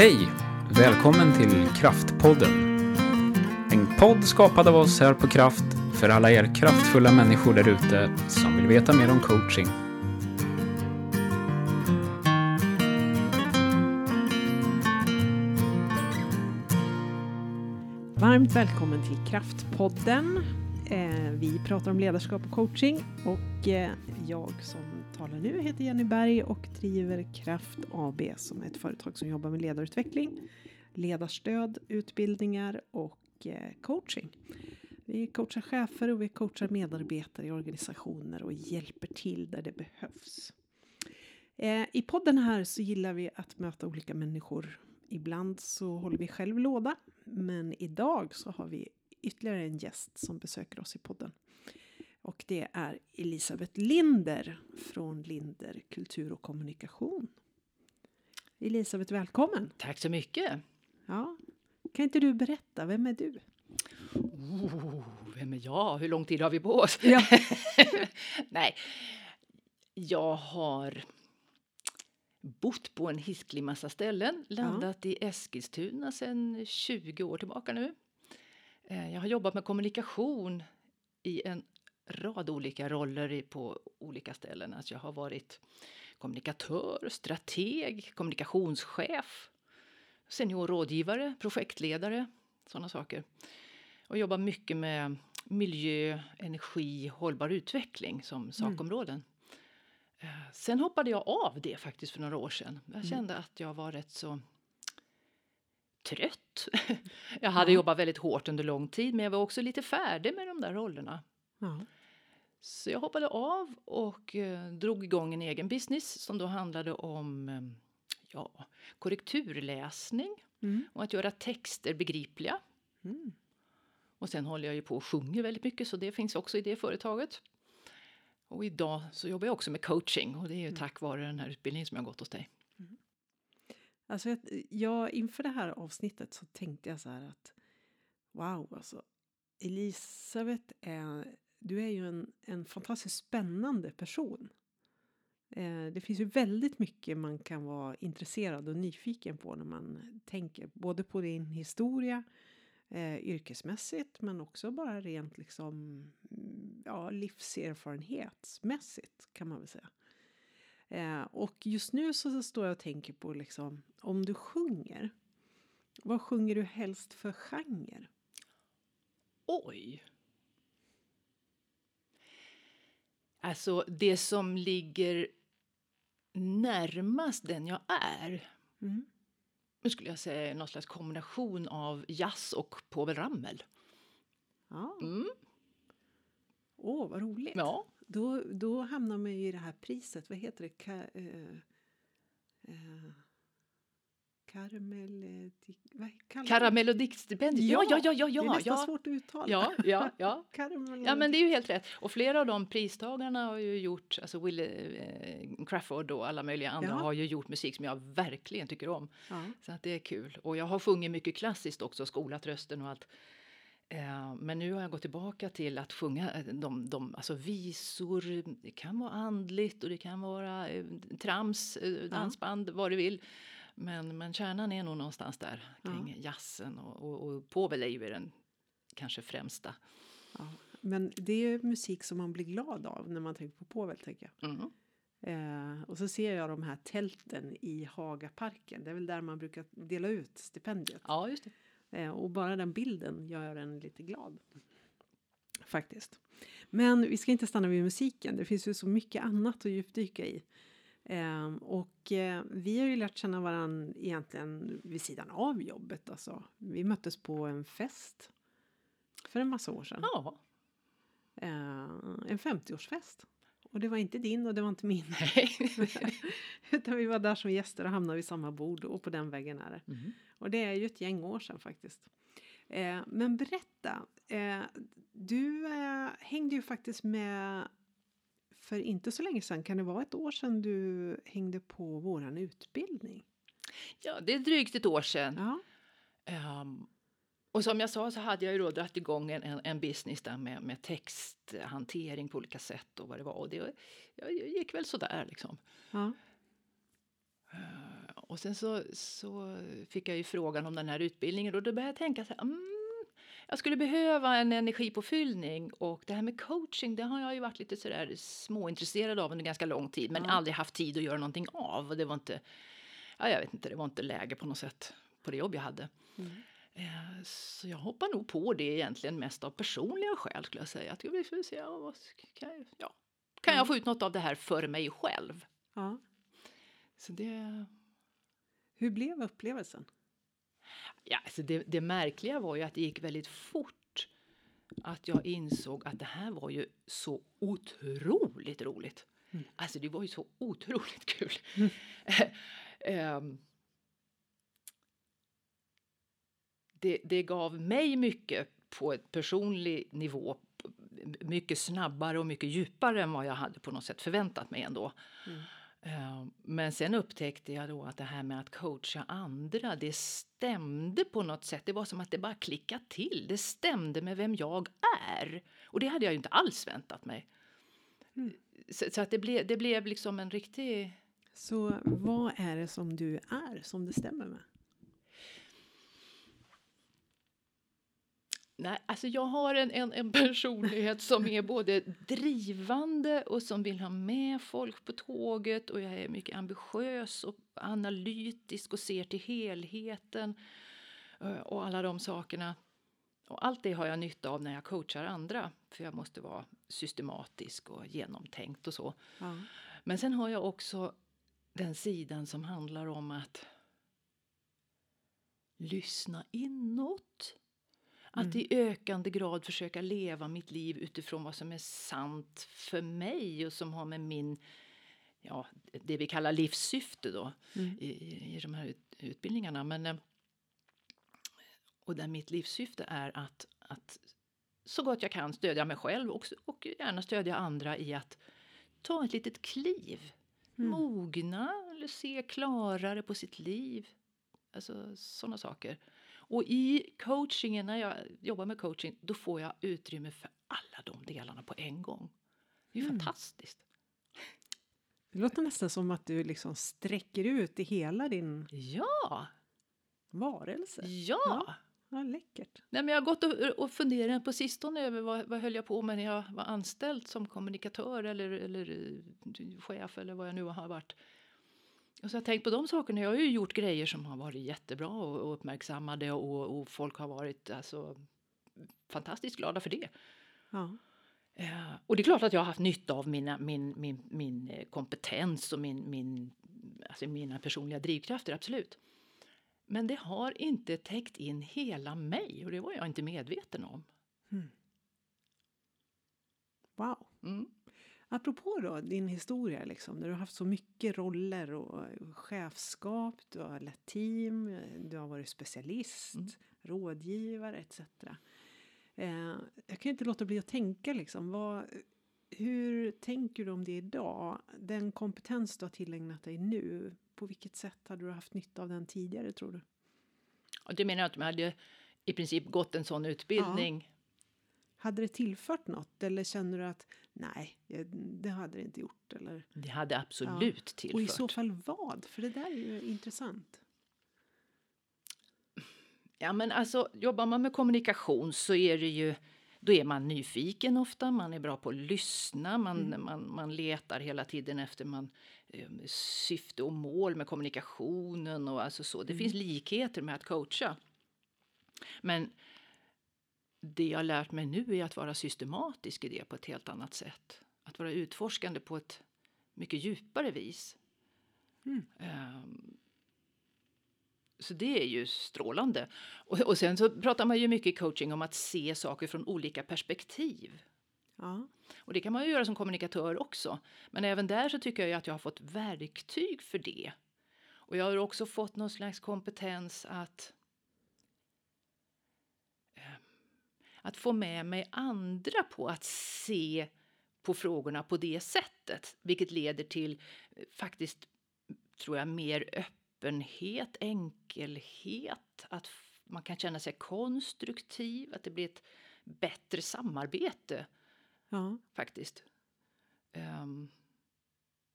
Hej! Välkommen till Kraftpodden. En podd skapad av oss här på Kraft för alla er kraftfulla människor där ute som vill veta mer om coaching. Varmt välkommen till Kraftpodden. Eh, vi pratar om ledarskap och coaching och eh, jag som talar nu heter Jenny Berg och driver Kraft AB som är ett företag som jobbar med ledarutveckling, ledarstöd, utbildningar och eh, coaching. Vi coachar chefer och vi coachar medarbetare i organisationer och hjälper till där det behövs. Eh, I podden här så gillar vi att möta olika människor. Ibland så håller vi själv låda, men idag så har vi ytterligare en gäst som besöker oss i podden. Och det är Elisabeth Linder från Linder Kultur och kommunikation. Elisabeth, välkommen! Tack så mycket! Ja. Kan inte du berätta, vem är du? Oh, vem är jag? Hur lång tid har vi på oss? Ja. Nej, jag har bott på en hisklig massa ställen, landat i Eskilstuna sedan 20 år tillbaka nu. Eh, Jag har jobbat med kommunikation i en rad olika roller på olika ställen. Alltså jag har varit kommunikatör, strateg, kommunikationschef, senior rådgivare, projektledare, sådana saker. Och jobbar mycket med miljö, energi, hållbar utveckling som sakområden. Eh, Sen hoppade jag av det faktiskt för några år sedan. Jag kände att jag var rätt så trött. jag hade Ja. jobbat väldigt hårt under lång tid men jag var också lite färdig med de där rollerna. Ja. Så jag hoppade av och eh, drog igång en egen business som då handlade om eh, ja, korrekturläsning Mm. och att göra texter begripliga. Mm. Och sen håller jag ju på och sjunger väldigt mycket så det finns också i det företaget. Och idag så jobbar jag också med coaching och det är ju tack vare den här utbildningen som jag har gått hos dig. Alltså, jag, jag, inför det här avsnittet så tänkte jag så här att wow, alltså Elisabeth är, du är ju en, en fantastiskt spännande person. Eh, det finns ju väldigt mycket man kan vara intresserad och nyfiken på när man tänker både på din historia eh, yrkesmässigt men också bara rent liksom mm, ja, livserfarenhetsmässigt kan man väl säga. Eh, och just nu så står jag och tänker på liksom om du sjunger. Vad sjunger du helst för genre? Oj! Alltså det som ligger närmast den jag är Mm. nu skulle jag säga någon slags kombination av jazz och Povel Ramel. Ja. Mm. Åh, vad roligt. Ja, Då, då hamnar man ju i det här priset. Vad heter det? Ka, eh, eh, karamell... eh? Karamell och diktstipendiet. Ja, ja, ja, ja, Det är ja. nästan ja. svårt att uttala. Ja, ja, ja. Ja, men det är ju helt rätt. Och flera av de pristagarna har ju gjort, alltså Will eh, Crawford och alla möjliga andra Ja. har ju gjort musik som jag verkligen tycker om. ja. Så att det är kul. Och jag har sjungit mycket klassiskt också, skolat rösten och allt. Eh, men nu har jag gått tillbaka till att sjunga eh, de, de, alltså visor. Det kan vara andligt och det kan vara eh, trams, dansband, vad du vill. Men, men kärnan är nog någonstans där kring jazzen och, och, och Povel är ju den kanske främsta. ja. Men det är musik som man blir glad av när man tänker på Povel, tänker jag. Mm. Eh, och så ser jag de här tälten i Hagaparken. Det är väl där man brukar dela ut stipendiet. Ja, just. Eh, och bara den bilden gör en lite glad. Faktiskt. Men vi ska inte stanna vid musiken. Det finns ju så mycket annat att djupdyka i. Eh, och eh, vi har ju lärt känna varandra egentligen vid sidan av jobbet. Alltså. Vi möttes på en fest för en massa år sedan. Ja, Eh, en 50-årsfest. Och det var inte din och det var inte min. Utan vi var där som gäster och hamnade vid samma bord och på den vägen är det. Mhm. Och det är ju ett gäng år sedan faktiskt. Eh, men berätta, eh, du eh, hängde ju faktiskt med för inte så länge sedan, kan det vara ett år sedan du hängde på våran utbildning? ja, det är drygt ett år sedan. Ja, Ehm, och som jag sa så hade jag ju då dragit igång en, en, business där med, med texthantering på olika sätt och vad det var. Och det jag, gick väl sådär liksom. ja. Eh, och sen så, så fick jag ju frågan om den här utbildningen och då började jag tänka så här, mm, jag skulle behöva en energipåfyllning och det här med coaching det har jag ju varit lite sådär småintresserad av under ganska lång tid men Ja. aldrig haft tid att göra någonting av och det var inte, ja jag vet inte, det var inte läge på något sätt på det jobb jag hade. Mm. Eh, Så jag hoppar nog på det egentligen mest av personliga skäl skulle jag säga. Att vi får se, ja, kan, jag, ja, kan jag få ut något av det här för mig själv? Ja. Så det, Hur blev upplevelsen? Ja, alltså det, det märkliga var ju att det gick väldigt fort. Att jag insåg att det här var ju så otroligt roligt. Mm. Alltså det var ju så otroligt kul. Mm. Ehm, det, det gav mig mycket på ett personlig nivå mycket snabbare och mycket djupare än vad jag hade på något sätt förväntat mig ändå. Mm. Eh, Men sen upptäckte jag då att det här med att coacha andra, det stämde på något sätt. Det var som att det bara klickade till. Det stämde med vem jag är. Och det hade jag ju inte alls väntat mig. Mm. Så, så att det, blev, det blev liksom en riktig... Så vad är det som du är som det stämmer med? Nej, alltså jag har en, en, en personlighet som är både drivande och som vill ha med folk på tåget och jag är mycket ambitiös och analytisk och ser till helheten eh, och alla de sakerna. Och allt det har jag nytta av när jag coachar andra för jag måste vara systematisk och genomtänkt och så. Ja. Men sen har jag också den sidan som handlar om att lyssna inåt. Att i ökande grad försöka leva mitt liv utifrån vad som är sant för mig och som har med min, ja, det vi kallar livssyfte då Mm. i, i, de här ut, utbildningarna. Men, eh, och där mitt livssyfte är att, att så gott jag kan stödja mig själv och, och gärna stödja andra i att ta ett litet kliv. Mm. Mogna eller se klarare på sitt liv. Alltså sådana saker. Och i coachingen, när jag jobbar med coaching, då får jag utrymme för alla de delarna på en gång. Det är Mm. fantastiskt. Det låter nästan som att du liksom sträcker ut i hela din Ja, varelse. ja. Ja. Ja, läckert. Nej, men jag har gått och, och funderat på sistone över vad, vad höll jag på med när jag var anställd som kommunikatör eller, eller eh, chef eller vad jag nu har varit. Och så jag tänkt på de sakerna. Jag har ju gjort grejer som har varit jättebra och, och uppmärksammade och, och folk har varit alltså, fantastiskt glada för det. Ja. Eh, och det är klart att jag har haft nytta av mina, min, min, min eh, kompetens och min, min, alltså mina personliga drivkrafter, absolut. Men det har inte täckt in hela mig och det var jag inte medveten om. Wow. Mm. Apropå då din historia, liksom, när du har haft så mycket roller och chefskap, du har lett team, du har varit specialist, Mm. rådgivare etc. Eh, jag kan inte låta bli att tänka liksom, vad, hur tänker du om det idag? Den kompetens du har tillägnat dig nu, på vilket sätt hade du haft nytta av den tidigare tror du? Och det menar att man hade i princip gått en sån utbildning. Hade det tillfört något eller känner du att nej, det hade det inte gjort? Eller? Det hade absolut tillfört. Och i så fall vad? För det där är ju intressant. Ja, men alltså, jobbar man med kommunikation så är det ju då är man nyfiken ofta, man är bra på att lyssna, man, Mm. man, man letar hela tiden efter man, eh, syfte och mål med kommunikationen. Och alltså så. Det Mm. finns likheter med att coacha. Men det jag lärt mig nu är att vara systematisk i det på ett helt annat sätt. Att vara utforskande på ett mycket djupare vis. Mm. Ehm, så det är ju strålande. Och, och sen så pratar man ju mycket i coaching om att se saker från olika perspektiv. Ja. Och det kan man ju göra som kommunikatör också. Men även där så tycker jag ju att jag har fått verktyg för det. Och jag har också fått någon slags kompetens att eh, att få med mig andra på att se på frågorna på det sättet. Vilket leder till eh, faktiskt, tror jag, mer öppenhet, enkelhet. Att man kan känna sig konstruktiv, att det blir ett bättre samarbete ja. faktiskt. Ehm,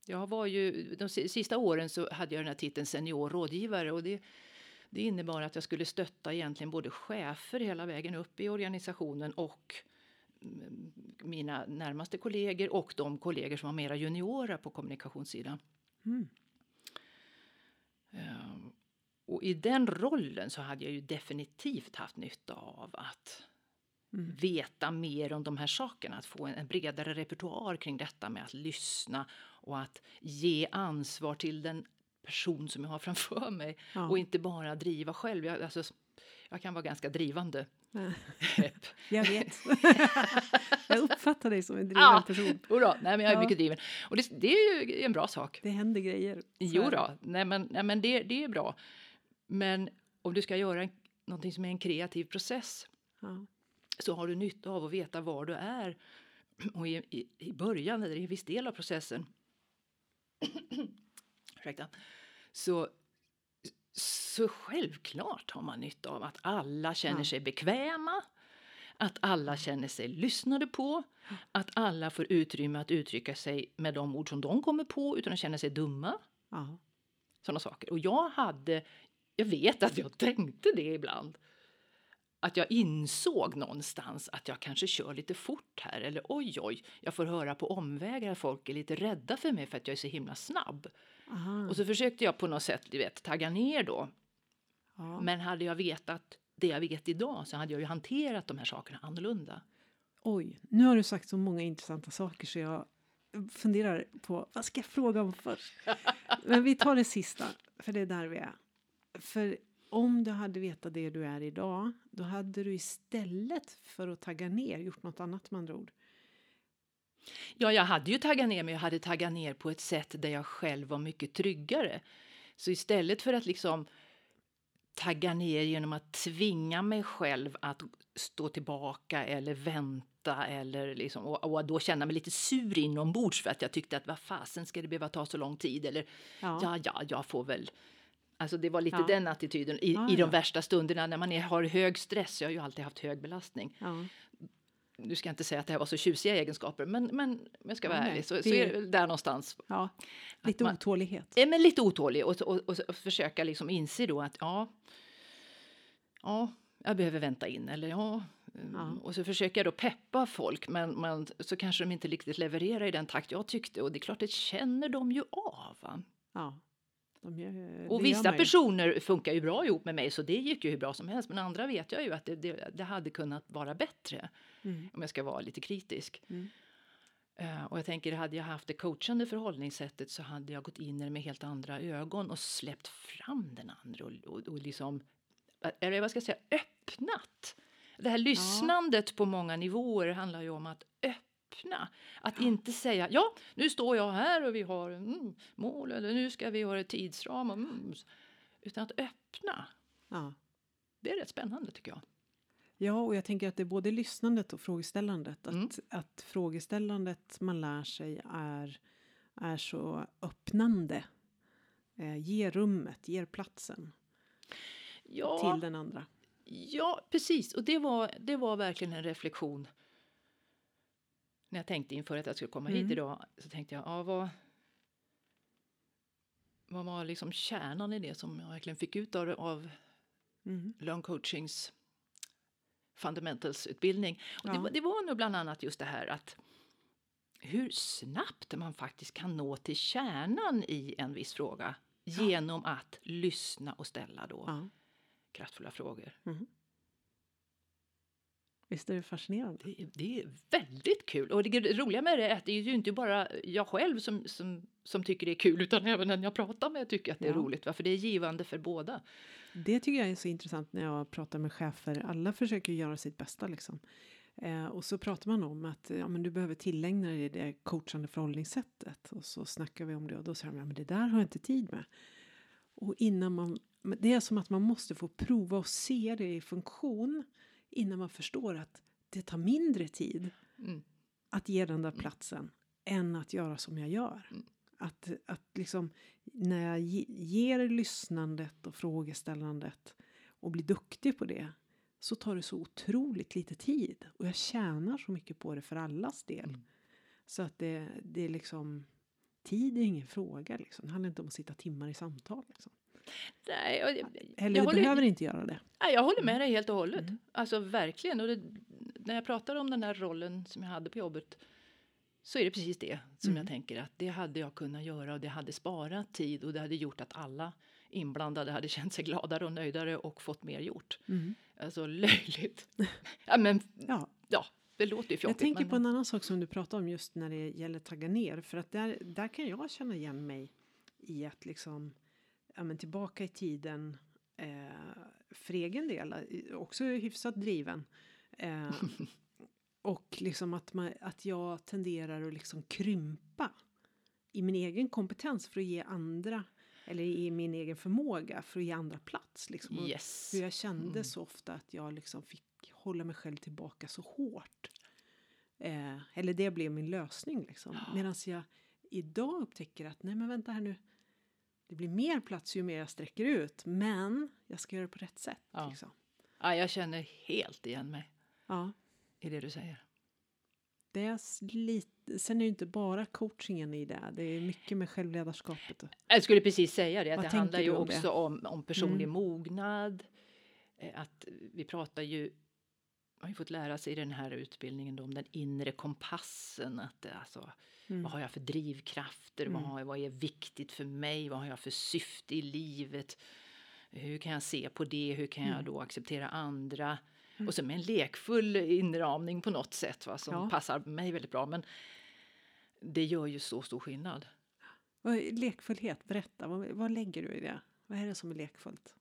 Jag var ju, de sista åren så hade jag den här titeln senior rådgivare och det, det innebar att jag skulle stötta egentligen både chefer hela vägen upp i organisationen och mm, mina närmaste kollegor och de kollegor som var mera juniora på kommunikationssidan. Mm. Um, och i den rollen så hade jag ju definitivt haft nytta av att mm. veta mer om de här sakerna, att få en, en, bredare repertoar kring detta med att lyssna och att ge ansvar till den person som jag har framför mig ja. och inte bara driva själv. Jag, alltså, jag kan vara ganska drivande. jag vet. jag uppfattar dig som en driven ja, person. Jodå, nej, men jag är ja. mycket driven. Och det, det, är ju en bra sak. Det händer grejer. Jo då, nej men, nej, men det, det är bra. Men om du ska göra en, någonting som är en kreativ process ja. så har du nytta av att veta var du är. Och i, i, i början, eller i en viss del av processen ursäkta, så, så självklart har man nytta av att alla känner sig bekväma, att alla känner sig lyssnade på, att alla får utrymme att uttrycka sig med de ord som de kommer på utan att känna sig dumma. Ja. Sådana saker. Och jag hade, jag vet att jag tänkte det ibland. Att jag insåg någonstans att jag kanske kör lite fort här. Eller oj, oj, jag får höra på omvägar att folk är lite rädda för mig för att jag är så himla snabb. Aha. Och så försökte jag på något sätt du vet, tagga ner då. Ja. Men hade jag vetat det jag vet idag så hade jag ju hanterat de här sakerna annorlunda. Oj, nu har du sagt så många intressanta saker så jag funderar på vad ska jag fråga om först? Men vi tar det sista, för det är där vi är. För om du hade vetat det du är idag, då hade du istället för att tagga ner gjort något annat med andra ord. Ja, jag hade ju taggat ner, men jag hade taggat ner på ett sätt där jag själv var mycket tryggare. Så istället för att liksom tagga ner genom att tvinga mig själv att stå tillbaka eller vänta eller liksom, och, och då känna mig lite sur inombords för att jag tyckte att vad fasen ska det behöva ta så lång tid eller ja, ja, ja jag får väl Alltså det var lite ja. den attityden i, ja, i de ja. värsta stunderna när man är, har hög stress. Jag har ju alltid haft hög belastning nu ska jag inte säga att det här var så tjusiga egenskaper, men, men om jag ska vara ja, ärlig så, det, så är det där någonstans. Ja, lite man, otålighet. Ja, men lite otålig och, och, och, och, försöka liksom inse då att ja, ja, jag behöver vänta in eller ja, ja. Och så försöker jag då peppa folk, men, men så kanske de inte riktigt levererar i den takt jag tyckte och det är klart, det känner de ju av. Va? Ja. Gör, och vissa personer funkar ju bra ihop med mig så det gick ju hur bra som helst. Men andra vet jag ju att det, det, det hade kunnat vara bättre. Mm. Om jag ska vara lite kritisk. Mm. Uh, och jag tänker, hade jag haft det coachande förhållningssättet så hade jag gått in i det med helt andra ögon och släppt fram den andra och, och, och liksom, eh, eller vad ska jag säga, öppnat. Det här lyssnandet ja. på många nivåer handlar ju om att öppna. Att ja. inte säga ja, nu står jag här och vi har mm, mål eller nu ska vi ha ett tidsram. Och, mm, utan att öppna. Ja. Det är rätt spännande tycker jag. Ja, och jag tänker att det är både lyssnandet och frågeställandet. Att, mm. att frågeställandet man lär sig är, är så öppnande. Eh, ger rummet, ger platsen ja, till den andra. Ja, precis. Och det var, det var verkligen en reflektion när jag tänkte inför att jag skulle komma mm. hit idag så tänkte jag, ja, vad, vad var liksom kärnan i det som jag verkligen fick ut av, av mm. Fundamentals-utbildning. Och ja. det, det, var nog bland annat just det här att hur snabbt man faktiskt kan nå till kärnan i en viss fråga ja. genom att lyssna och ställa då ja. kraftfulla frågor. Mm. Visst är det fascinerande? Det, det, är väldigt kul. Och det roliga med det är att det är ju inte bara jag själv som, som, som tycker det är kul utan även den jag pratar med tycker att det är ja. roligt. För det är givande för båda. Det tycker jag är så intressant när jag pratar med chefer. Alla försöker göra sitt bästa liksom. Eh, och så pratar man om att ja, men du behöver tillägna dig det coachande förhållningssättet. Och så snackar vi om det och då säger de ja, men det där har jag inte tid med. Och innan man, det är som att man måste få prova och se det i funktion innan man förstår att det tar mindre tid mm. att ge den där mm. platsen än att göra som jag gör. Mm. Att, att liksom när jag ger lyssnandet och frågeställandet och blir duktig på det så tar det så otroligt lite tid och jag tjänar så mycket på det för allas del. Mm. Så att det, det är liksom tid är ingen fråga. Liksom. Det handlar inte om att sitta timmar i samtal. Liksom. Nej, jag, Eller jag håller- behöver inte göra det. nej, jag håller med dig helt och hållet. Mm. Alltså verkligen. Och det, när jag pratar om den där rollen som jag hade på jobbet så är det precis det som Mm. jag tänker att det hade jag kunnat göra och det hade sparat tid och det hade gjort att alla inblandade hade känt sig gladare och nöjdare och fått mer gjort. Mm. Alltså löjligt. ja, men Ja, ja, det låter ju fjortigt. jag tänker men, på en annan sak som du pratade om just när det gäller tagga ner. För att där, där kan jag känna igen mig i att liksom, ja men tillbaka i tiden, eh, för egen del, också hyfsat driven. Eh, och liksom att, man, att jag tenderar att liksom krympa i min egen kompetens för att ge andra, eller i min egen förmåga för att ge andra plats. Liksom. Yes. hur jag kände Mm. så ofta att jag liksom fick hålla mig själv tillbaka så hårt. Eh, eller det blev min lösning liksom. Medan jag idag upptäcker att nej men vänta här nu. Det blir mer plats ju mer jag sträcker ut. Men jag ska göra det på rätt sätt. Ja. Liksom. Ja, jag känner helt igen mig Ja, i det du säger. det är lite, sen är det inte bara coachingen i det. Det är mycket med självledarskapet. Jag skulle precis säga det, att Vad det handlar ju om också det? om, om personlig Mm. mognad. Eh, Att vi pratar ju, har ju fått lära sig i den här utbildningen då, om den inre kompassen. Att det, alltså, Mm. Vad har jag för drivkrafter? Vad, Mm. har jag, vad är viktigt för mig? Vad har jag för syfte i livet? Hur kan jag se på det? Hur kan jag Mm. då acceptera andra? Och så med en lekfull inramning på något sätt va, som Ja. passar mig väldigt bra. Men det gör ju så stor skillnad. Vad Lekfullhet, berätta. Vad, vad lägger du i det? Vad är det som är lekfullt?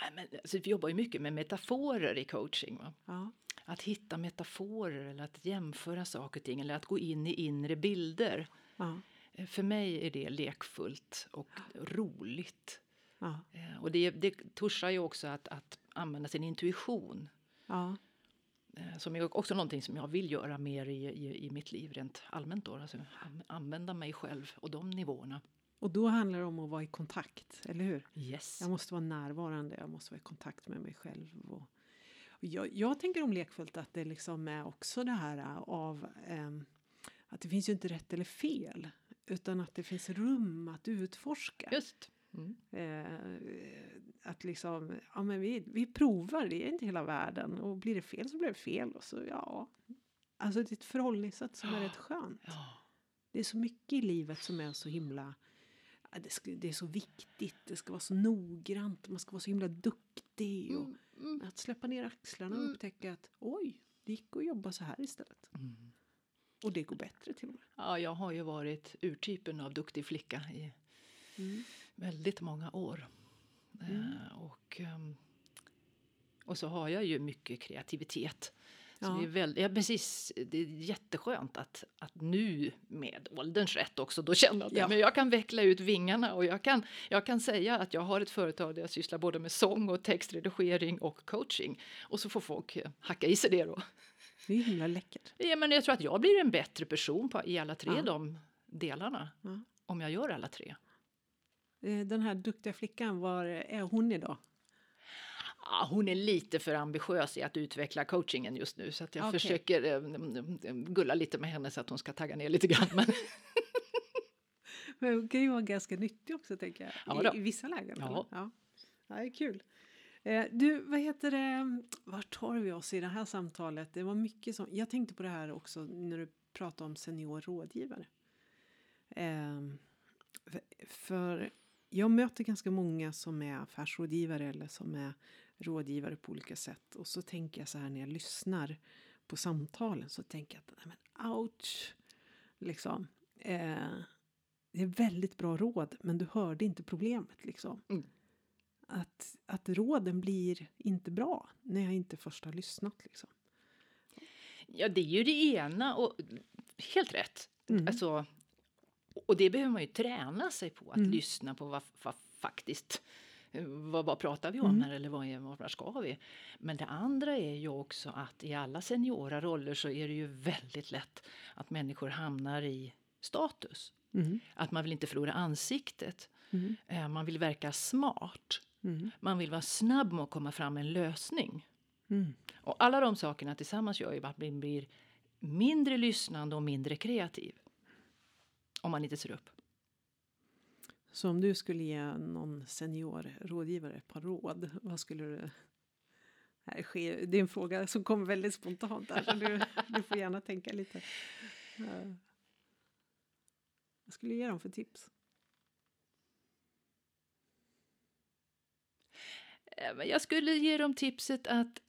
Nej, men, alltså, vi jobbar ju mycket med metaforer i coaching. Va? Ja. Att hitta metaforer eller att jämföra saker och ting eller att gå in i inre bilder. Ja. Eh, För mig är det lekfullt och roligt. Ja. Eh, Och det, det tuschar ju också att, att använda sin intuition. Ja. eh, Som är också någonting som jag vill göra mer i, i, i mitt liv rent allmänt. Då. Alltså, an- använda mig själv och de nivåerna. Och då handlar det om att vara i kontakt, eller hur? Yes. Jag måste vara närvarande, jag måste vara i kontakt med mig själv. Och jag, jag tänker om lekfullt att det liksom är också det här äh, av ehm, att det finns ju inte rätt eller fel. Utan att det finns rum att utforska. Just. Mm. Eh, att liksom, ja men vi, vi provar, det är inte hela världen. Och blir det fel så blir det fel. Och så ja. Alltså det är ett förhållningssätt som är rätt skönt. Ja. Det är så mycket i livet som är så himla... ja, Det, ska, det är så viktigt, det ska vara så noggrant, man ska vara så himla duktig. Och Mm, mm, Att släppa ner axlarna och Mm. upptäcka att oj, det gick att jobba så här istället. mm. Och det går bättre till och med. Ja, jag har ju varit urtypen av duktig flicka i väldigt många år. Mm. Eh, och, ehm, och så har jag ju mycket kreativitet. Så Ja. det, är väl, ja, precis, det är jätteskönt att, att nu med ålderns rätt också då känna att Ja. men jag kan veckla ut vingarna och jag kan, jag kan säga att jag har ett företag där jag sysslar både med sång och textredigering och coaching. Och så får folk eh, hacka i sig det då. Det är himla läckert. Ja, men jag tror att jag blir en bättre person på, i alla tre Ja. de delarna. Om jag gör alla tre. Eh, Den här duktiga flickan, var är hon idag? Ja, hon är lite för ambitiös i att utveckla coachingen just nu så att jag Okej. försöker eh, mm, mm, gulla lite med henne så att hon ska tagga ner lite grann. Men, Men hon kan ju vara ganska nyttig också tänker jag. Ja I. I vissa lägen. Ja. ja. Ja, det är kul. Eh, du, vad heter det? Vart tar vi oss i det här samtalet? Det var mycket som... Jag tänkte på det här också när du pratade om senior rådgivare. Eh, för, för jag möter ganska många som är affärsrådgivare eller som är rådgivare på olika sätt. Och så tänker jag så här när jag lyssnar på samtalen så tänker jag att nej men ouch. Liksom. Eh, det är väldigt bra råd men du hörde inte problemet liksom. Mm. Att, att råden blir inte bra när jag inte först har lyssnat liksom. ja, det är ju det ena och helt rätt. Mm. Alltså, och det behöver man ju träna sig på, att Mm. lyssna på vad, vad faktiskt vad, vad pratar vi om Mm. här eller vad är, var ska vi? Men det andra är ju också att i alla seniora roller så är det ju väldigt lätt att människor hamnar i status. Mm. Att man vill inte förlora ansiktet. Mm. Eh, Man vill verka smart. Mm. Man vill vara snabb med att komma fram med en lösning. Mm. Och alla de sakerna tillsammans gör ju att man blir mindre lyssnande och mindre kreativ. om man inte ser upp. Så om du skulle ge någon senior rådgivare ett par råd, vad skulle du... Här sker, det är en fråga som kommer väldigt spontant där, så du, du får gärna tänka lite. Eh, vad skulle du ge dem för tips? Eh, jag skulle ge dem tipset att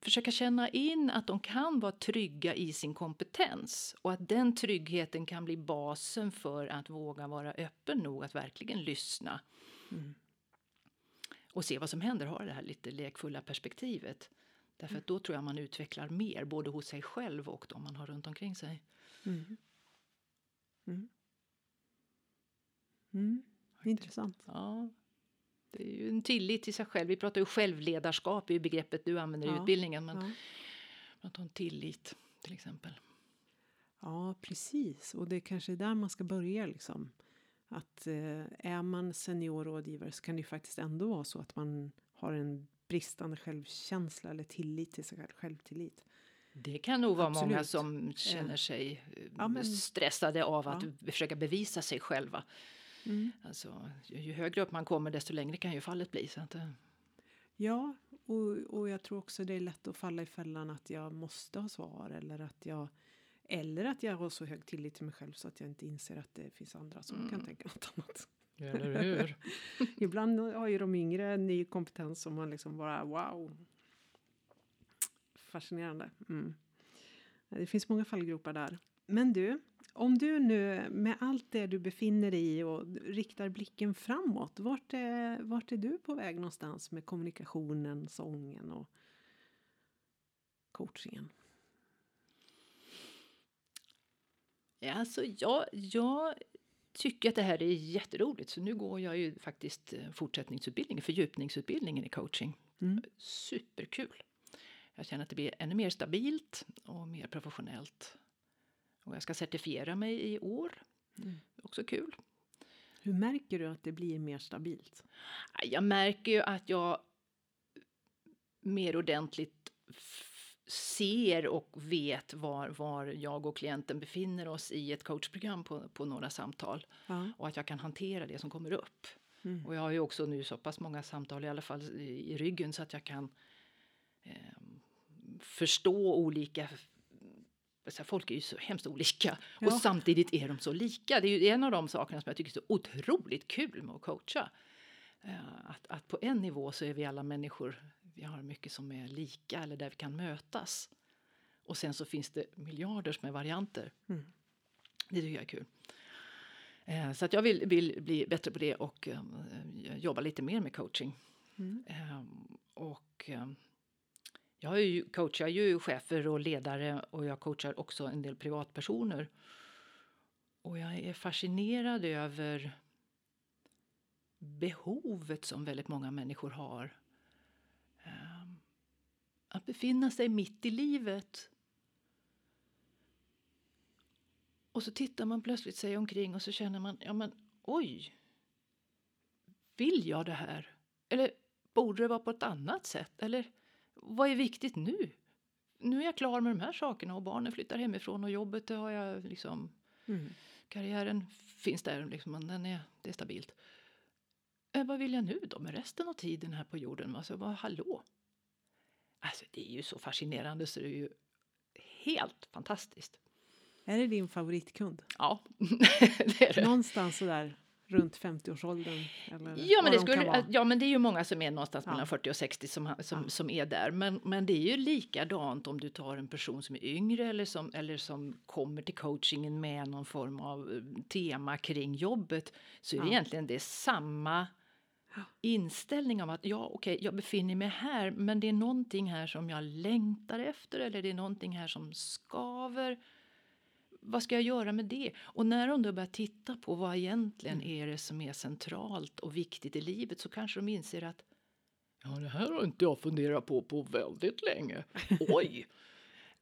försöka känna in att de kan vara trygga i sin kompetens och att den tryggheten kan bli basen för att våga vara öppen nog att verkligen lyssna. Mm. Och se vad som händer, ha det här lite lekfulla perspektivet. Därför att då tror jag man utvecklar mer, både hos sig själv och de man har runt omkring sig. Mm. Mm. Mm. Intressant. Ja. Det är ju en tillit till sig själv. Vi pratar ju självledarskap i begreppet du använder ja. i utbildningen. Men ja. tar en tillit till exempel. Ja, precis. Och det är kanske där man ska börja. Liksom. Att eh, är man seniorrådgivare så kan det ju faktiskt ändå vara så att man har en bristande självkänsla eller tillit till sig själv, självtillit. Det kan nog vara Absolut. många som känner sig ja, men, stressade av att ja. försöka bevisa sig själva. Mm. Alltså, ju högre upp man kommer desto längre kan ju fallet bli. Så att, Ja, och, och jag tror också det är lätt att falla i fällan att jag måste ha svar eller att jag eller att jag har så hög tillit till mig själv så att jag inte inser att det finns andra som mm. kan tänka något annat. Eller hur? Ibland har ju de yngre ny kompetens som man liksom bara wow. Fascinerande. Mm. Det finns många fallgropar där. Men du, om du nu med allt det du befinner dig i och riktar blicken framåt, vart är, vart är du på väg någonstans med kommunikationen, sången och coachingen? Alltså jag, jag tycker att det här är jätteroligt så nu går jag ju faktiskt eh, fortsättningsutbildningen, fördjupningsutbildningen i coaching. Mm. Superkul! Jag känner att det blir ännu mer stabilt och mer professionellt och jag ska certifiera mig i år. Mm. Också kul. Hur märker du att det blir mer stabilt? Jag märker ju att jag mer ordentligt ser och vet var, var jag och klienten befinner oss i ett coachprogram på, på några samtal. Ja. Och att jag kan hantera det som kommer upp. Mm. Och jag har ju också nu så pass många samtal i alla fall i, i ryggen så att jag kan eh, förstå olika folk är ju så hemskt olika ja. och samtidigt är de så lika. Det är ju en av de sakerna som jag tycker är så otroligt kul med att coacha. Uh, att, att på en nivå så är vi alla människor, vi har mycket som är lika eller där vi kan mötas. Och sen så finns det miljarder med varianter. Mm. Det tycker jag är kul. Uh, så att jag vill, vill, bli bättre på det och um, jobba lite mer med coaching. Mm. Och jag ju, coachar ju chefer och ledare och jag coachar också en del privatpersoner. Och jag är fascinerad över behovet som väldigt många människor har. Ehm, att befinna sig mitt i livet. Och så tittar man plötsligt sig omkring och så känner man, ja men oj, vill jag det här? Eller borde det vara på ett annat sätt? Eller vad är viktigt nu? Nu är jag klar med de här sakerna och barnen flyttar hemifrån och jobbet har jag liksom... Mm. Karriären finns där, liksom, den är, det är stabilt. Eh, vad vill jag nu då med resten av tiden här på jorden? Alltså, vad, hallå? Alltså, det är ju så fascinerande så det är ju helt fantastiskt. Är det din favoritkund? Ja, det är det. Någonstans sådär runt 50-årsåldern? Ja men, det skulle, ja, men det är ju många som är någonstans ja. mellan 40 och 60 som, som, ja. som är där. Men, men det är ju likadant om du tar en person som är yngre eller som, eller som kommer till coachingen med någon form av eh, tema kring jobbet. Så är det egentligen det samma inställning om att ja, okej, okay, jag befinner mig här, men det är någonting här som jag längtar efter eller det är någonting här som skaver vad ska jag göra med det? Och när de då börjar titta på vad egentligen mm. är det som är centralt och viktigt i livet så kanske de inser att ja, det här har inte jag funderat på på väldigt länge. Oj!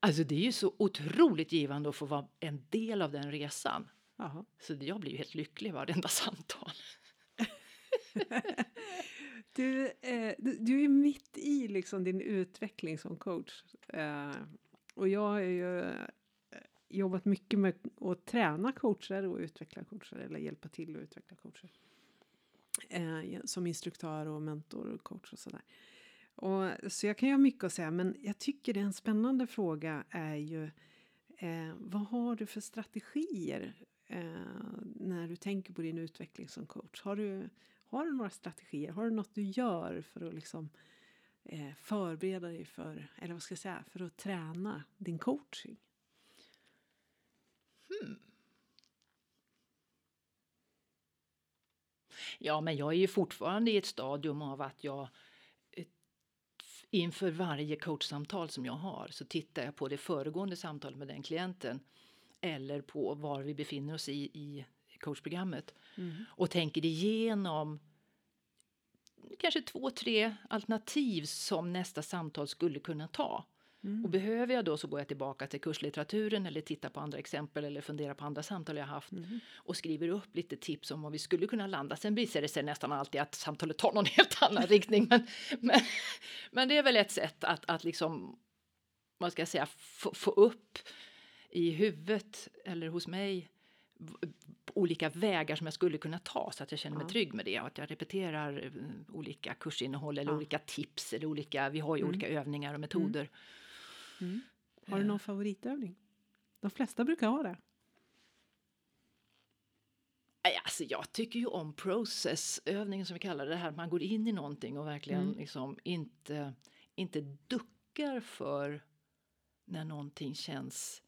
Alltså det är ju så otroligt givande att få vara en del av den resan. Aha. Så jag blir ju helt lycklig varenda samtal. du, eh, du, du, är mitt i liksom din utveckling som coach. Eh, och jag är ju jobbat mycket med att träna coacher och utveckla coacher eller hjälpa till att utveckla coacher. Eh, som instruktör och mentor och coach och sådär. Och, så jag kan ju ha mycket att säga men jag tycker det är en spännande fråga är ju eh, vad har du för strategier eh, när du tänker på din utveckling som coach? Har du, har du några strategier? Har du något du gör för att liksom eh, förbereda dig för, eller vad ska jag säga, för att träna din coaching? Hmm. Ja, men jag är ju fortfarande i ett stadium av att jag eh, inför varje coachsamtal som jag har så tittar jag på det föregående samtalet med den klienten eller på var vi befinner oss i, i coachprogrammet mm. och tänker igenom kanske två, tre alternativ som nästa samtal skulle kunna ta. Mm. Och behöver jag då så går jag tillbaka till kurslitteraturen eller tittar på andra exempel eller funderar på andra samtal jag haft mm. och skriver upp lite tips om vad vi skulle kunna landa. Sen visar det sig nästan alltid att samtalet tar någon helt annan riktning. Men, men, men, det är väl ett sätt att, att liksom, vad ska jag säga, få, få upp i huvudet eller hos mig olika vägar som jag skulle kunna ta så att jag känner mig ja. trygg med det och att jag repeterar eh, olika kursinnehåll eller ja. olika tips eller olika, vi har ju mm. olika övningar och mm. metoder. Mm. Har du någon favoritövning? De flesta brukar ha det. Alltså, jag tycker ju om processövningen som vi kallar det här. Man går in i någonting och verkligen mm. liksom inte, inte duckar för när någonting känns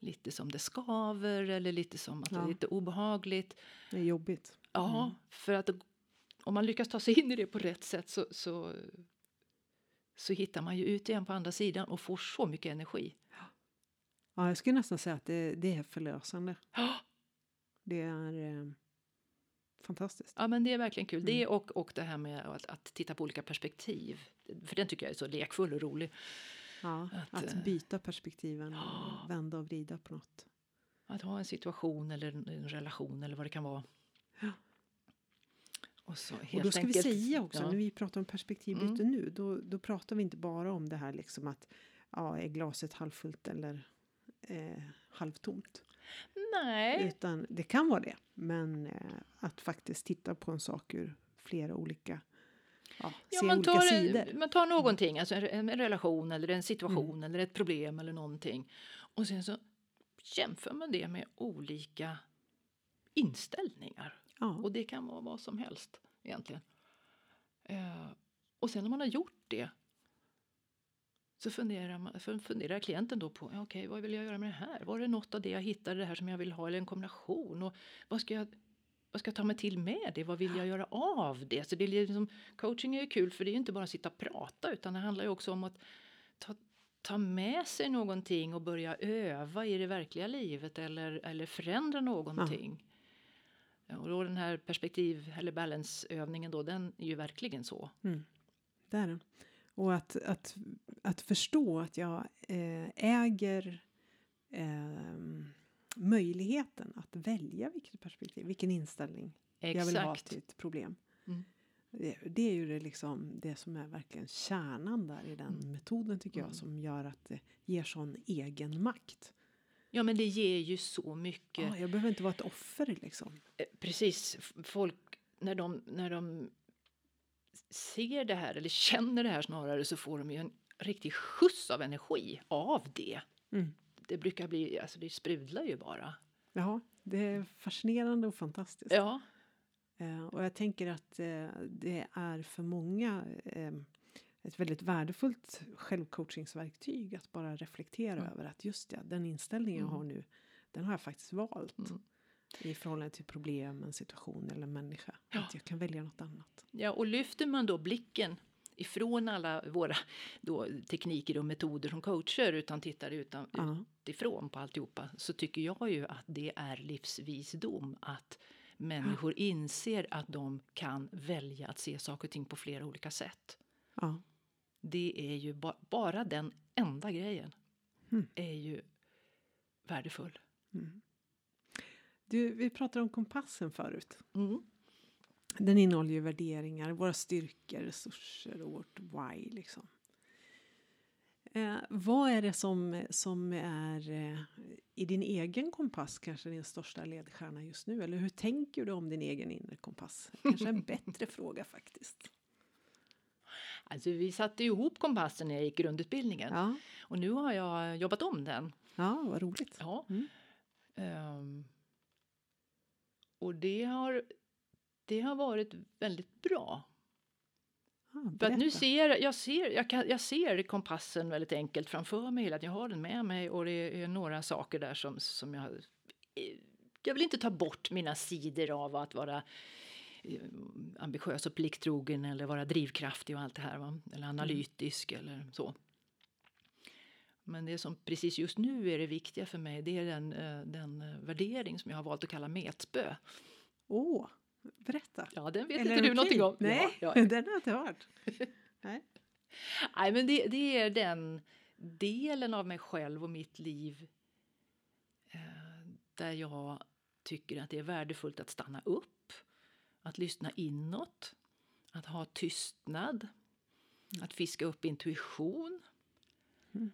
lite som det skaver eller lite som att ja. det är lite obehagligt. Det är jobbigt. Ja, mm. för att om man lyckas ta sig in i det på rätt sätt så, så, så hittar man ju ut igen på andra sidan och får så mycket energi. Ja, jag skulle nästan säga att det, det är förlösande. Ja. Det är eh, fantastiskt. Ja, men det är verkligen kul. Mm. Det och, och det här med att, att titta på olika perspektiv. För den tycker jag är så lekfull och rolig. Ja, att, att eh, byta perspektiven och vända och vrida på något. Att ha en situation eller en relation eller vad det kan vara. Ja. Och, så och då ska enkelt, vi säga också, ja. när vi pratar om perspektivbyte mm. nu, då, då pratar vi inte bara om det här liksom att ja, är glaset halvfullt eller eh, halvtomt. Nej. Utan det kan vara det, men eh, att faktiskt titta på en sak ur flera olika ja, ja, man tar, sidor. Man tar någonting, alltså en, en relation eller en situation mm. eller ett problem eller någonting. Och sen så jämför man det med olika inställningar. Ja. Och det kan vara vad som helst egentligen. Uh, och sen när man har gjort det så funderar, man, funderar klienten då på ja, okay, vad vill jag göra med det här. Var det något av det jag hittade det här som jag vill ha eller en kombination? Och vad ska jag vad ska jag ta mig till med det? Vad vill jag göra av det? Så det är liksom, coaching är ju kul för det är inte bara att sitta och prata utan det handlar ju också om att ta, ta med sig någonting och börja öva i det verkliga livet eller, eller förändra någonting. Ja. Och då den här perspektiv eller balansövningen då, den är ju verkligen så. Mm. Det är den. Och att, att, att förstå att jag eh, äger eh, möjligheten att välja vilket perspektiv, vilken inställning Exakt. jag vill ha till ett problem. Mm. Det, det, är ju det, liksom, det som är verkligen kärnan där i den mm. metoden tycker jag mm. som gör att det ger sån egen makt. Ja men det ger ju så mycket. Ja, jag behöver inte vara ett offer liksom. Eh, precis, folk när de, när de ser det här eller känner det här snarare så får de ju en riktig skjuts av energi av det. Mm det brukar bli, alltså det sprudlar ju bara. Ja, det är fascinerande och fantastiskt. Ja. Eh, och jag tänker att eh, det är för många eh, ett väldigt värdefullt självcoachingsverktyg att bara reflektera mm. över att just det, den inställning jag mm. har nu, den har jag faktiskt valt. Mm. i förhållande till problem, en situation eller en människa. Ja. Att jag kan välja något annat. Ja, och lyfter man då blicken ifrån alla våra då, tekniker och metoder som coacher utan tittar utan, uh. utifrån på alltihopa så tycker jag ju att det är livsvisdom att människor uh. inser att de kan välja att se saker och ting på flera olika sätt. Uh. Det är ju ba bara den enda grejen mm. är ju värdefull. Mm. Du, vi pratade om kompassen förut. Mm. Den innehåller ju värderingar, våra styrkor, resurser och vårt why. Liksom. Eh, vad är det som, som är eh, i din egen kompass kanske din största ledstjärna just nu? Eller hur tänker du om din egen inre kompass? Kanske en bättre fråga faktiskt. Alltså, vi satte ihop kompassen när jag gick grundutbildningen Ja, och nu har jag jobbat om den. ja vad roligt. Ja. Mm. Ehm, och det har, det har varit väldigt bra. Ja, För att nu ser jag, ser, jag, kan, jag ser kompassen väldigt enkelt framför mig. hela tiden. Jag har den med mig och det är några saker där som, som jag... eh, Jag vill inte ta bort mina sidor av att vara ambitiös och plikttrogen eller vara drivkraftig och allt det här. Va? Eller analytisk eller så. Men det som precis just nu är det viktiga för mig det är den, eh, den eh, värdering som jag har valt att kalla metspö. Åh, berätta. Ja, den vet Eller inte du okej. någonting om. Nej, Ja, ja. den har jag inte hört. Nej. Nej, men det, det är den delen av mig själv och mitt liv eh, där jag tycker att det är värdefullt att stanna upp, att lyssna inåt, att ha tystnad, att fiska upp intuition,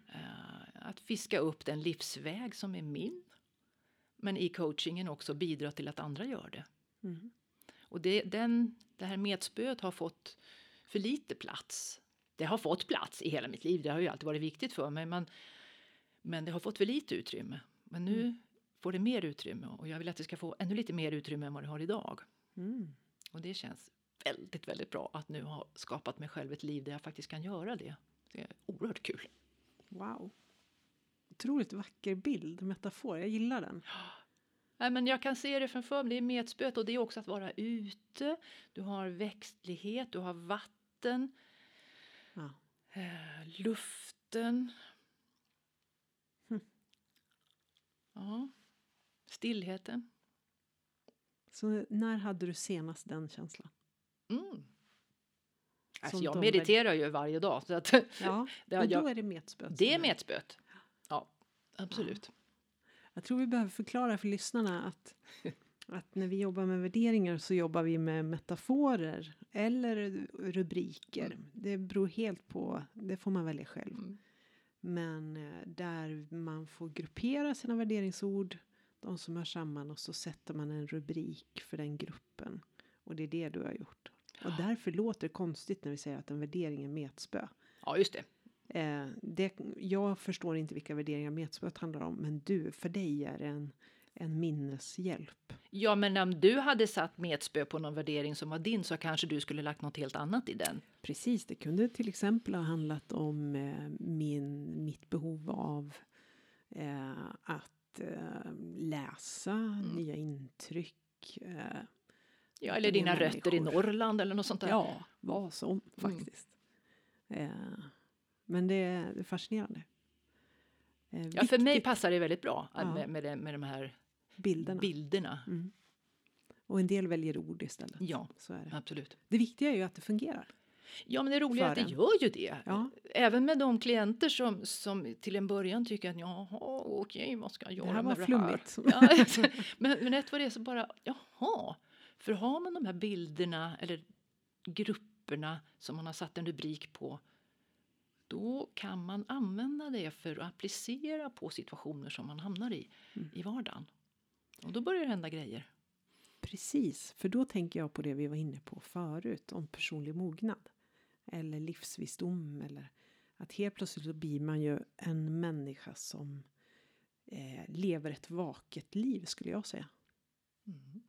eh, att fiska upp den livsväg som är min. Men i coachingen också bidra till att andra gör det. Mm. Och det, den, det här metspöet har fått för lite plats. Det har fått plats i hela mitt liv, det har ju alltid varit viktigt för mig. Men, men det har fått för lite utrymme. Men nu får det mer utrymme och jag vill att det ska få ännu lite mer utrymme än vad det har idag. Mm. Och det känns väldigt, väldigt bra att nu ha skapat mig själv ett liv där jag faktiskt kan göra det. Det är oerhört kul. Wow. Otroligt vacker bild, metafor. Jag gillar den. Nej, men jag kan se det framför mig. Det är metspöet och det är också att vara ute. Du har växtlighet, du har vatten. Ja. Eh, luften. Hm. Ja. Stillheten. Så när hade du senast den känslan? Mm. Alltså jag mediterar ju varje dag. Så att Ja, det, men då jag, är det metspöet. det är metspöet. Ja, absolut. Jag tror vi behöver förklara för lyssnarna att, att när vi jobbar med värderingar så jobbar vi med metaforer eller rubriker. Mm. Det beror helt på, det får man välja själv. Mm. Men eh, där man får gruppera sina värderingsord, de som hör samman och så sätter man en rubrik för den gruppen. Och det är det du har gjort. Och därför låter det konstigt när vi säger att en värdering är metspö. Ja, just det. Eh, det, jag förstår inte vilka värderingar metspöet handlar om, men du, för dig är det en, en minneshjälp. Ja, men om du hade satt metspö på någon värdering som var din så kanske du skulle lagt något helt annat i den. Precis, det kunde till exempel ha handlat om eh, min, mitt behov av eh, att eh, läsa nya intryck. Eh, Ja, eller dina rötter i människor. Norrland eller något sånt där. ja, vad som faktiskt. Eh, men det, är- det är fascinerande. Ja, för mig viktigt, passar det väldigt bra Ja. med, med, med de här bilderna. bilderna. Mm. Och en del väljer ord istället. Ja, Så är det. absolut. det viktiga är ju att det fungerar. Ja, men det roliga är att det gör ju det. Ja. Även med de klienter som, som till en början tycker att jaha, okej, vad ska jag göra Det här var med det här? Ja, men, men rätt vad det så bara, jaha. För har man de här bilderna eller grupperna som man har satt en rubrik på då kan man använda det för att applicera på situationer som man hamnar i Mm. i vardagen. Och då börjar det hända grejer. Precis, för då tänker jag på det vi var inne på förut om personlig mognad. Eller livsvisdom eller att helt plötsligt så blir man ju en människa som eh, lever ett vaket liv skulle jag säga. Mm.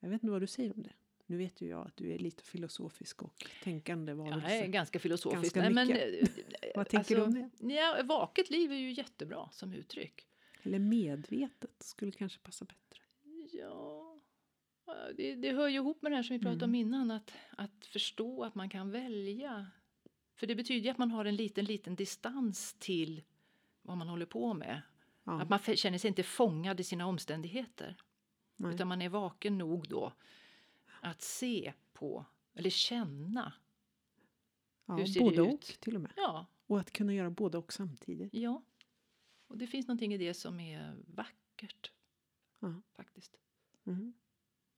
Jag vet inte vad du säger om det. Nu vet ju jag att du är lite filosofisk och tänkande Jag varelse. är ganska filosofisk. Ganska Nej, men, eh, Vad tänker du om det? Ja, vaket liv är ju jättebra som uttryck. Eller medvetet skulle kanske passa bättre. Ja, det, det hör ju ihop med det här som vi pratade om innan. Att, att förstå att man kan välja. För det betyder ju att man har en liten, liten distans till vad man håller på med. Ja, Att man känner sig inte fångad i sina omständigheter. nej. Utan man är vaken nog då att se på, eller känna. ja, hur ser det både ut? och till och med. Ja, Och att kunna göra både och samtidigt. ja. Och det finns någonting i det som är vackert. Ja. Faktiskt. Mm.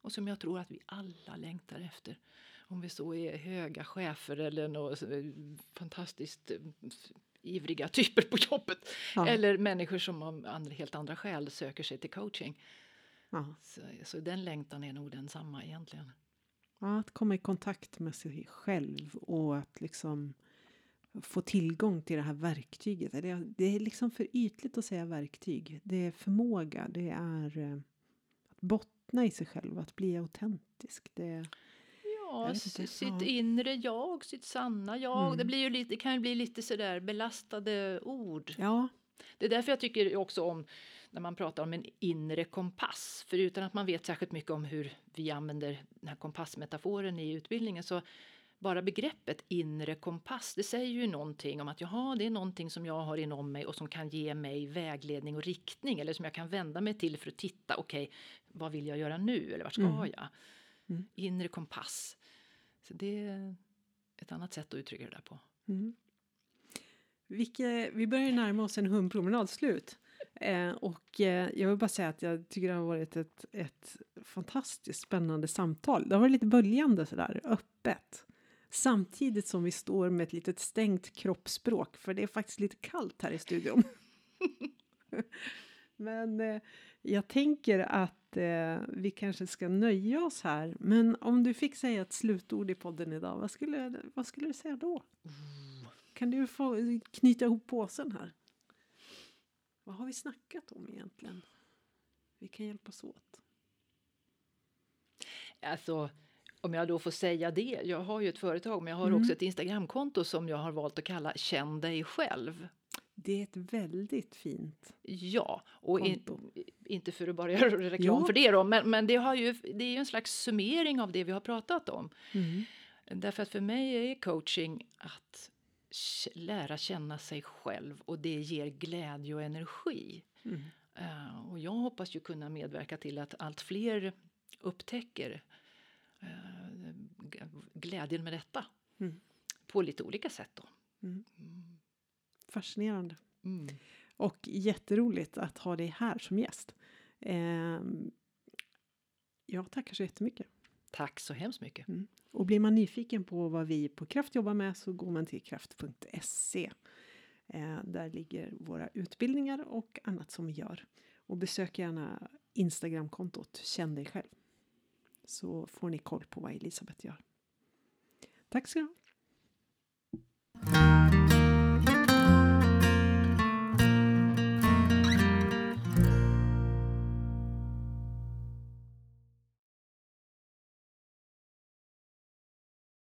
Och som jag tror att vi alla längtar efter. Om vi så är höga chefer eller något så- fantastiskt eh, ivriga typer på jobbet. Ja. Eller människor som av andra, helt andra skäl söker sig till coaching. Ja. Så, så den längtan är nog densamma egentligen. Ja, att komma i kontakt med sig själv och att liksom få tillgång till det här verktyget. Det är, det är liksom för ytligt att säga verktyg. Det är förmåga, det är eh, bottna i sig själv, att bli autentisk. Det, Ja, inte, sitt ja. inre jag, sitt sanna jag. Mm. Det, blir ju lite, det kan ju bli lite sådär belastade ord. ja, Det är därför jag tycker också om när man pratar om en inre kompass. För utan att man vet särskilt mycket om hur vi använder den här kompassmetaforen i utbildningen så bara begreppet inre kompass, det säger ju någonting om att jaha, det är någonting som jag har inom mig och som kan ge mig vägledning och riktning eller som jag kan vända mig till för att titta, okej, vad vill jag göra nu eller vart ska Mm. jag? Mm. Inre kompass. Så det är ett annat sätt att uttrycka det där på. Mm. Vilke, vi börjar närma oss en hundpromenad slut. Eh, och eh, jag vill bara säga att jag tycker det har varit ett, ett fantastiskt spännande samtal. Det har varit lite böljande sådär, öppet. Samtidigt som vi står med ett litet stängt kroppsspråk, för det är faktiskt lite kallt här i studion. Men eh, jag tänker att eh, vi kanske ska nöja oss här. Men om du fick säga ett slutord i podden idag, vad skulle, vad skulle du säga då? Kan du få knyta ihop påsen här? Vad har vi snackat om egentligen? Vi kan hjälpas åt. Alltså, om jag då får säga det. Jag har ju ett företag, men jag har Mm. också ett Instagramkonto som jag har valt att kalla Känn dig själv. Det är ett väldigt fint Ja, och in, inte för att bara göra reklam Jo. för det då, men, men det, har ju, det är ju en slags summering av det vi har pratat om. Mm. Därför att för mig är coaching att lära känna sig själv och det ger glädje och energi. Mm. Eh, och jag hoppas ju kunna medverka till att allt fler upptäcker glädjen med detta. Mm. På lite olika sätt då. Mm. Fascinerande. Mm. Och jätteroligt att ha dig här som gäst. Ehm, jag tackar så jättemycket. Tack så hemskt mycket. Och blir man nyfiken på vad vi på Kraft jobbar med så går man till kraft.se. Eh, där ligger våra utbildningar och annat som vi gör. Och besök gärna Instagramkontot Känn dig själv så får ni koll på vad Elisabeth gör. Tack ska du ha.